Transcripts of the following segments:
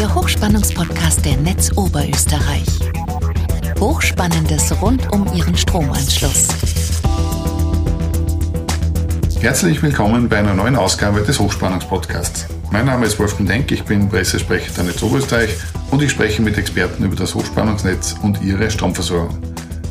der Hochspannungspodcast der Netz Oberösterreich. Hochspannendes rund um Ihren Stromanschluss. Herzlich willkommen bei einer neuen Ausgabe des Hochspannungspodcasts. Mein Name ist Wolfgang Denk, ich bin Pressesprecher der Netz Oberösterreich und ich spreche mit Experten über das Hochspannungsnetz und ihre Stromversorgung.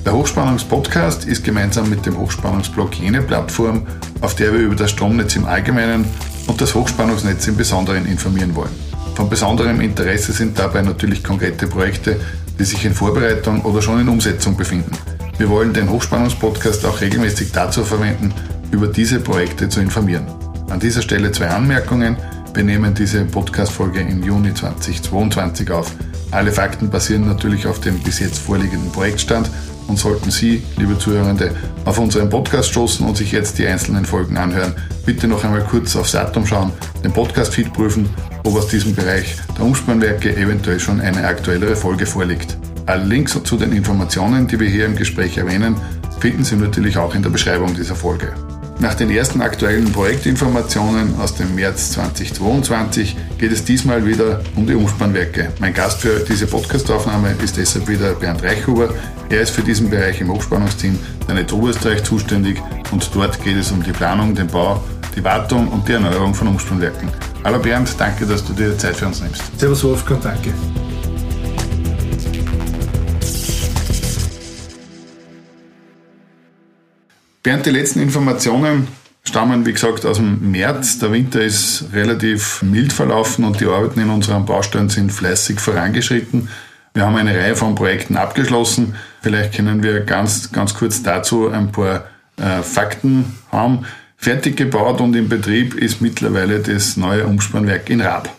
Der Hochspannungspodcast ist gemeinsam mit dem Hochspannungsblog jene Plattform, auf der wir über das Stromnetz im Allgemeinen und das Hochspannungsnetz im Besonderen informieren wollen. Von besonderem Interesse sind dabei natürlich konkrete Projekte, die sich in Vorbereitung oder schon in Umsetzung befinden. Wir wollen den Hochspannungspodcast auch regelmäßig dazu verwenden, über diese Projekte zu informieren. An dieser Stelle zwei Anmerkungen. Wir nehmen diese Podcast-Folge im Juni 2022 auf. Alle Fakten basieren natürlich auf dem bis jetzt vorliegenden Projektstand und sollten Sie, liebe Zuhörende, auf unseren Podcast stoßen und sich jetzt die einzelnen Folgen anhören, bitte noch einmal kurz aufs Datum schauen, den Podcast-Feed prüfen, ob aus diesem Bereich der Umspannwerke eventuell schon eine aktuellere Folge vorliegt. Alle Links zu den Informationen, die wir hier im Gespräch erwähnen, finden Sie natürlich auch in der Beschreibung dieser Folge. Nach den ersten aktuellen Projektinformationen aus dem März 2022 geht es diesmal wieder um die Umspannwerke. Mein Gast für diese Podcastaufnahme ist deshalb wieder Bernd Reichhuber. Er ist für diesen Bereich im Hochspannungsteam der Netz Oberösterreich zuständig und dort geht es um die Planung, den Bau, die Wartung und die Erneuerung von Umspannwerken. Hallo Bernd, danke, dass du dir Zeit für uns nimmst. Servus Wolfgang, danke. Während die letzten Informationen stammen, wie gesagt, aus dem März. Der Winter ist relativ mild verlaufen und die Arbeiten in unseren Baustellen sind fleißig vorangeschritten. Wir haben eine Reihe von Projekten abgeschlossen. Vielleicht können wir ganz, ganz kurz dazu ein paar äh, Fakten haben. Fertig gebaut und in Betrieb ist mittlerweile das neue Umspannwerk in Raab.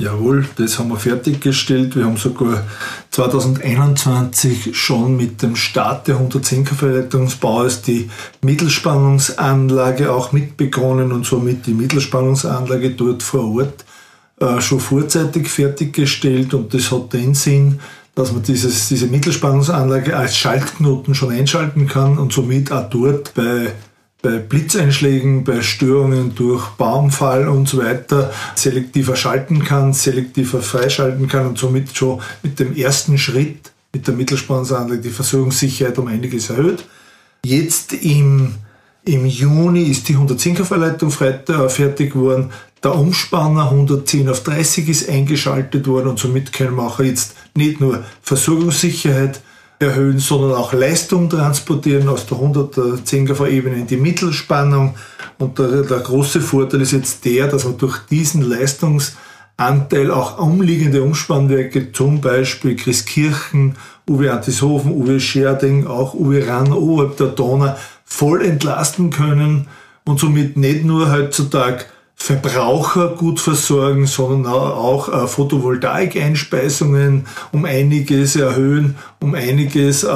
Jawohl, das haben wir fertiggestellt. Wir haben sogar 2021 schon mit dem Start der 110 Verleitungsbaues die Mittelspannungsanlage auch mitbegonnen und somit die Mittelspannungsanlage dort vor Ort äh, schon vorzeitig fertiggestellt. Und das hat den Sinn, dass man dieses, diese Mittelspannungsanlage als Schaltknoten schon einschalten kann und somit auch dort bei bei Blitzeinschlägen, bei Störungen durch Baumfall und so weiter selektiver schalten kann, selektiver freischalten kann und somit schon mit dem ersten Schritt mit der Mittelspannungsanlage die Versorgungssicherheit um einiges erhöht. Jetzt im, im Juni ist die 110er Verleitung fertig geworden. Der Umspanner 110 auf 30 ist eingeschaltet worden und somit können wir auch jetzt nicht nur Versorgungssicherheit erhöhen, sondern auch Leistung transportieren aus der 110 kV-Ebene in die Mittelspannung. Und der, der, große Vorteil ist jetzt der, dass man durch diesen Leistungsanteil auch umliegende Umspannwerke, zum Beispiel Christkirchen, Uwe Antishofen, Uwe Scherding, auch Uwe Rann oberhalb der Donau voll entlasten können und somit nicht nur heutzutage Verbraucher gut versorgen, sondern auch äh, Photovoltaik-Einspeisungen um einiges erhöhen, um einiges äh, äh,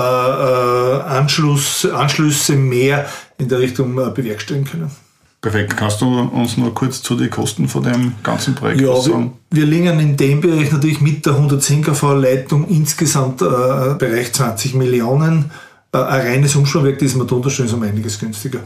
Anschluss, Anschlüsse mehr in der Richtung bewerkstelligen können. Perfekt. Kannst du uns nur kurz zu den Kosten von dem ganzen Projekt ja, sagen? Wir, wir liegen in dem Bereich natürlich mit der 110 kV-Leitung insgesamt äh, Bereich 20 Millionen. Äh, ein reines Umspannwerk, das wir drunter stehen, ist um einiges günstiger.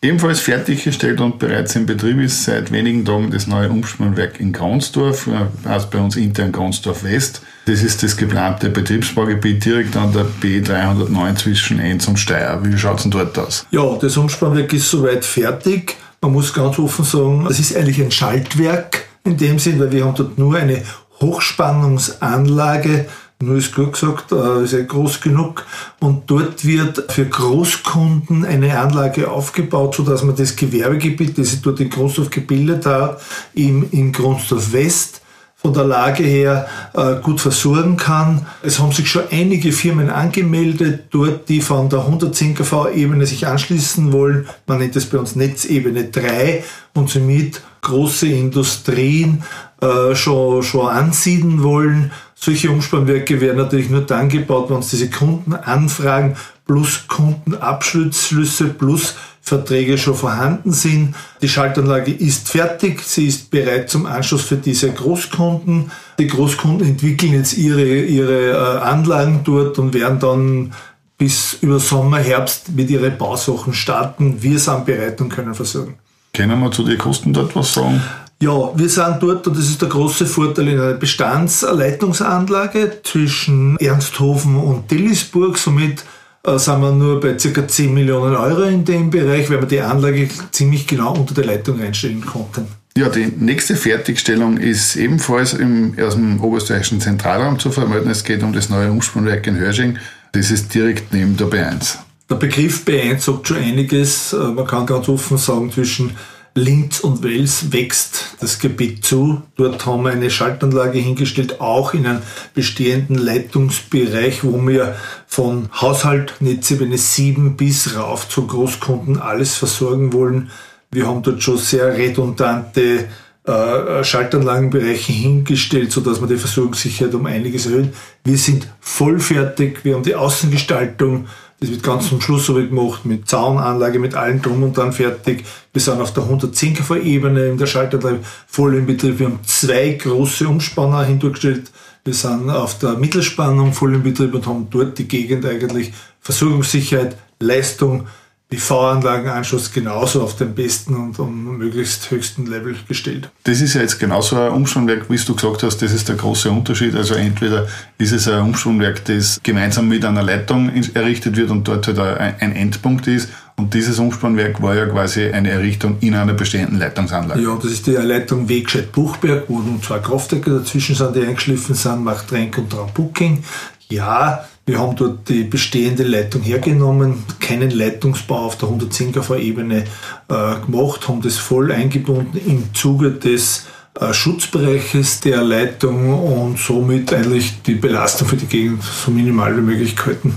Ebenfalls fertiggestellt und bereits in Betrieb ist seit wenigen Tagen das neue Umspannwerk in Gronsdorf, heißt bei uns intern Gronsdorf West. Das ist das geplante Betriebsbaugebiet direkt an der B309 zwischen Enz und Steyr. Wie schaut es denn dort aus? Ja, das Umspannwerk ist soweit fertig. Man muss ganz offen sagen, das ist eigentlich ein Schaltwerk in dem Sinn, weil wir haben dort nur eine Hochspannungsanlage nur ist gut gesagt, äh, ist ja groß genug. Und dort wird für Großkunden eine Anlage aufgebaut, sodass man das Gewerbegebiet, das sich dort in Grundsdorf gebildet hat, im, in Grundsdorf West von der Lage her äh, gut versorgen kann. Es haben sich schon einige Firmen angemeldet, dort, die von der 110 kV-Ebene sich anschließen wollen. Man nennt das bei uns Netzebene 3 und somit große Industrien äh, schon, schon ansiedeln wollen. Solche Umspannwerke werden natürlich nur dann gebaut, wenn uns diese Kundenanfragen plus Kundenabschlüsse plus Verträge schon vorhanden sind. Die Schaltanlage ist fertig, sie ist bereit zum Anschluss für diese Großkunden. Die Großkunden entwickeln jetzt ihre, ihre äh, Anlagen dort und werden dann bis über Sommer, Herbst mit ihren Bausachen starten. Wir sind bereit und können versorgen. Können wir zu den Kosten dort was sagen? Ja, wir sind dort, und das ist der große Vorteil, in einer Bestandsleitungsanlage zwischen Ernsthofen und Dillisburg. Somit äh, sind wir nur bei ca. 10 Millionen Euro in dem Bereich, weil wir die Anlage ziemlich genau unter der Leitung einstellen konnten. Ja, die nächste Fertigstellung ist ebenfalls im, aus dem oberösterreichischen Zentralraum zu vermelden. Es geht um das neue Umspannwerk in Hörsching. Das ist direkt neben der B1. Der Begriff B1 sagt schon einiges. Äh, man kann ganz offen sagen, zwischen Linz und Wels wächst das Gebiet zu. Dort haben wir eine Schaltanlage hingestellt, auch in einem bestehenden Leitungsbereich, wo wir von Haushalt Netzebene 7 bis rauf zu Großkunden alles versorgen wollen. Wir haben dort schon sehr redundante äh, Schaltanlagenbereiche hingestellt, sodass wir die Versorgungssicherheit um einiges erhöhen. Wir sind voll fertig. Wir haben die Außengestaltung das wird ganz zum Schluss so gemacht, mit Zaunanlage, mit allem drum und dann fertig. Wir sind auf der 110 kV-Ebene in der Schaltanlage voll im Betrieb. Wir haben zwei große Umspanner hindurchgestellt. Wir sind auf der Mittelspannung voll im Betrieb und haben dort die Gegend eigentlich Versorgungssicherheit, Leistung, PV-Anlagenanschluss genauso auf den besten und am möglichst höchsten Level gestellt. Das ist ja jetzt genauso ein Umspannwerk, wie du gesagt hast, das ist der große Unterschied. Also entweder ist es ein Umspannwerk, das gemeinsam mit einer Leitung errichtet wird und dort halt ein Endpunkt ist. Und dieses Umspannwerk war ja quasi eine Errichtung in einer bestehenden Leitungsanlage. Ja, das ist die Leitung Wegscheid-Buchberg, wo nun zwei Kraftwerke dazwischen sind, die eingeschliffen sind, macht Trenk und Trambucking. Ja, wir haben dort die bestehende Leitung hergenommen, keinen Leitungsbau auf der 110 kV-Ebene äh, gemacht, haben das voll eingebunden im Zuge des äh, Schutzbereiches der Leitung und somit eigentlich die Belastung für die Gegend so minimal wie möglich gehalten.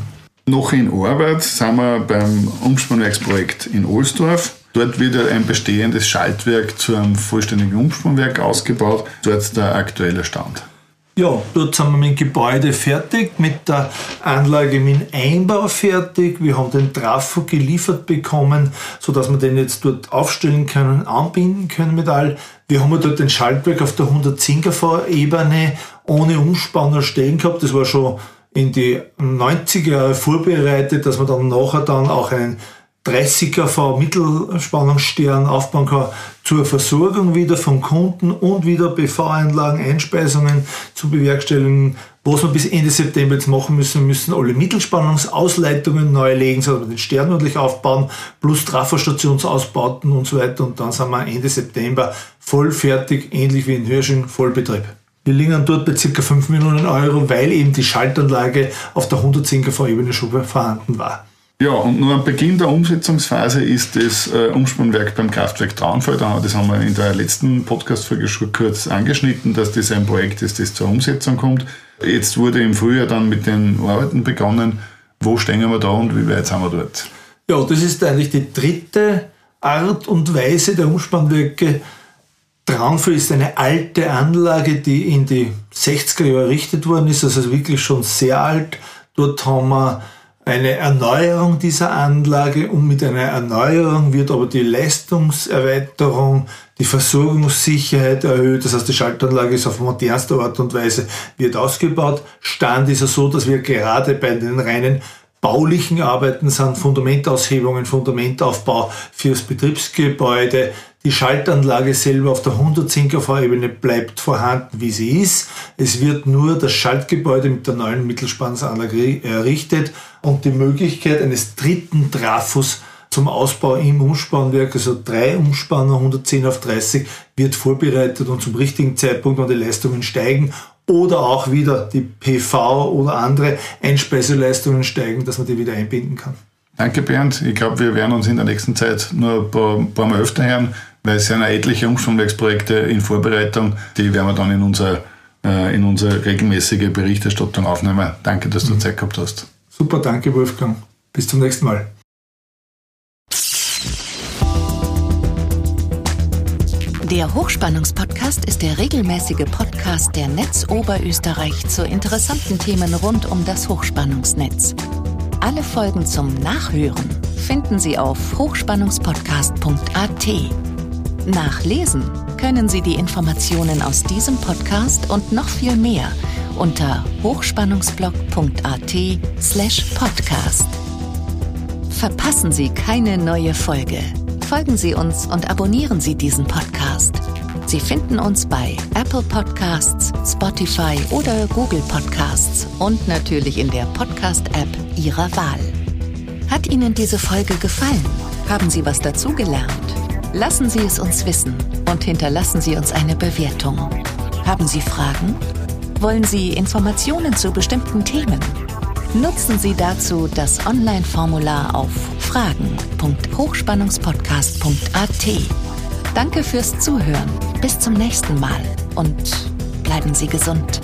Noch in Arbeit sind wir beim Umspannwerksprojekt in Ohlsdorf. Dort wird ein bestehendes Schaltwerk zu einem vollständigen Umspannwerk ausgebaut. Dort der aktuelle Stand. Ja, dort sind wir mit dem Gebäude fertig, mit der Anlage mit dem Einbau fertig. Wir haben den Trafo geliefert bekommen, sodass wir den jetzt dort aufstellen können, anbinden können mit all. Wir haben dort den Schaltwerk auf der 110 kV-Ebene ohne Umspanner stehen gehabt. Das war schon in die 90er Jahre vorbereitet, dass wir dann nachher dann auch einen 30 kV Mittelspannungsstern aufbauen kann zur Versorgung wieder vom Kunden und wieder PV-Anlagen, Einspeisungen zu bewerkstelligen. Was wir bis Ende September jetzt machen müssen, müssen alle Mittelspannungsausleitungen neu legen, so wir den Stern ordentlich aufbauen, plus Trafostationsausbauten und so weiter. Und dann sind wir Ende September voll fertig, ähnlich wie in Hirsching, Vollbetrieb. Wir liegen dort bei ca. 5 Millionen Euro, weil eben die Schaltanlage auf der 110 kV-Ebene schon vorhanden war. Ja, und nur am Beginn der Umsetzungsphase ist das äh, Umspannwerk beim Kraftwerk Traunfall. Das haben wir in der letzten Podcast-Folge schon kurz angeschnitten, dass das ein Projekt ist, das zur Umsetzung kommt. Jetzt wurde im Frühjahr dann mit den Arbeiten begonnen. Wo stehen wir da und wie weit sind wir dort? Ja, das ist eigentlich die dritte Art und Weise der Umspannwerke. Traunfall ist eine alte Anlage, die in die 60er Jahre errichtet worden ist, also wirklich schon sehr alt. Dort haben wir eine Erneuerung dieser Anlage und mit einer Erneuerung wird aber die Leistungserweiterung, die Versorgungssicherheit erhöht. Das heißt, die Schaltanlage ist auf modernste Art und Weise wird ausgebaut. Stand ist es so, dass wir gerade bei den reinen baulichen Arbeiten sind, Fundamentaushebungen, Fundamentaufbau fürs Betriebsgebäude, die Schaltanlage selber auf der 110 kV-Ebene bleibt vorhanden, wie sie ist. Es wird nur das Schaltgebäude mit der neuen Mittelspannungsanlage errichtet und die Möglichkeit eines dritten Trafos zum Ausbau im Umspannwerk, also drei Umspanner 110 auf 30, wird vorbereitet und zum richtigen Zeitpunkt, wenn die Leistungen steigen oder auch wieder die PV oder andere Einspeiseleistungen steigen, dass man die wieder einbinden kann. Danke Bernd. Ich glaube, wir werden uns in der nächsten Zeit nur ein paar, ein paar Mal öfter hören weil es sind etliche Umschwungwerksprojekte in Vorbereitung, die werden wir dann in unsere, äh, in unsere regelmäßige Berichterstattung aufnehmen. Danke, dass du mhm. Zeit gehabt hast. Super, danke Wolfgang. Bis zum nächsten Mal. Der Hochspannungspodcast ist der regelmäßige Podcast der Netz Oberösterreich zu interessanten Themen rund um das Hochspannungsnetz. Alle Folgen zum Nachhören finden Sie auf hochspannungspodcast.at. Nachlesen können Sie die Informationen aus diesem Podcast und noch viel mehr unter hochspannungsblog.at/podcast. Verpassen Sie keine neue Folge. Folgen Sie uns und abonnieren Sie diesen Podcast. Sie finden uns bei Apple Podcasts, Spotify oder Google Podcasts und natürlich in der Podcast-App Ihrer Wahl. Hat Ihnen diese Folge gefallen? Haben Sie was dazugelernt? Lassen Sie es uns wissen und hinterlassen Sie uns eine Bewertung. Haben Sie Fragen? Wollen Sie Informationen zu bestimmten Themen? Nutzen Sie dazu das Online-Formular auf fragen.hochspannungspodcast.at. Danke fürs Zuhören. Bis zum nächsten Mal und bleiben Sie gesund.